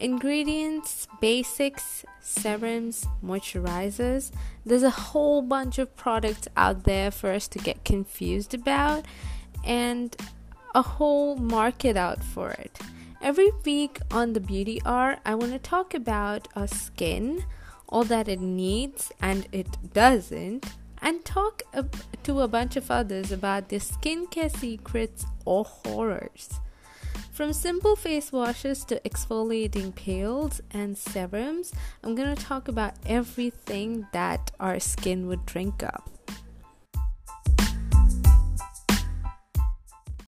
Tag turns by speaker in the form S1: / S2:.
S1: Ingredients, basics, serums, moisturizers. There's a whole bunch of products out there for us to get confused about, and a whole market out for it. Every week on the Beauty Hour, I want to talk about our skin, all that it needs and it doesn't, and talk to a bunch of others about their skincare secrets or horrors. From simple face washes to exfoliating peels and serums, I'm to talk about everything that our skin would drink up.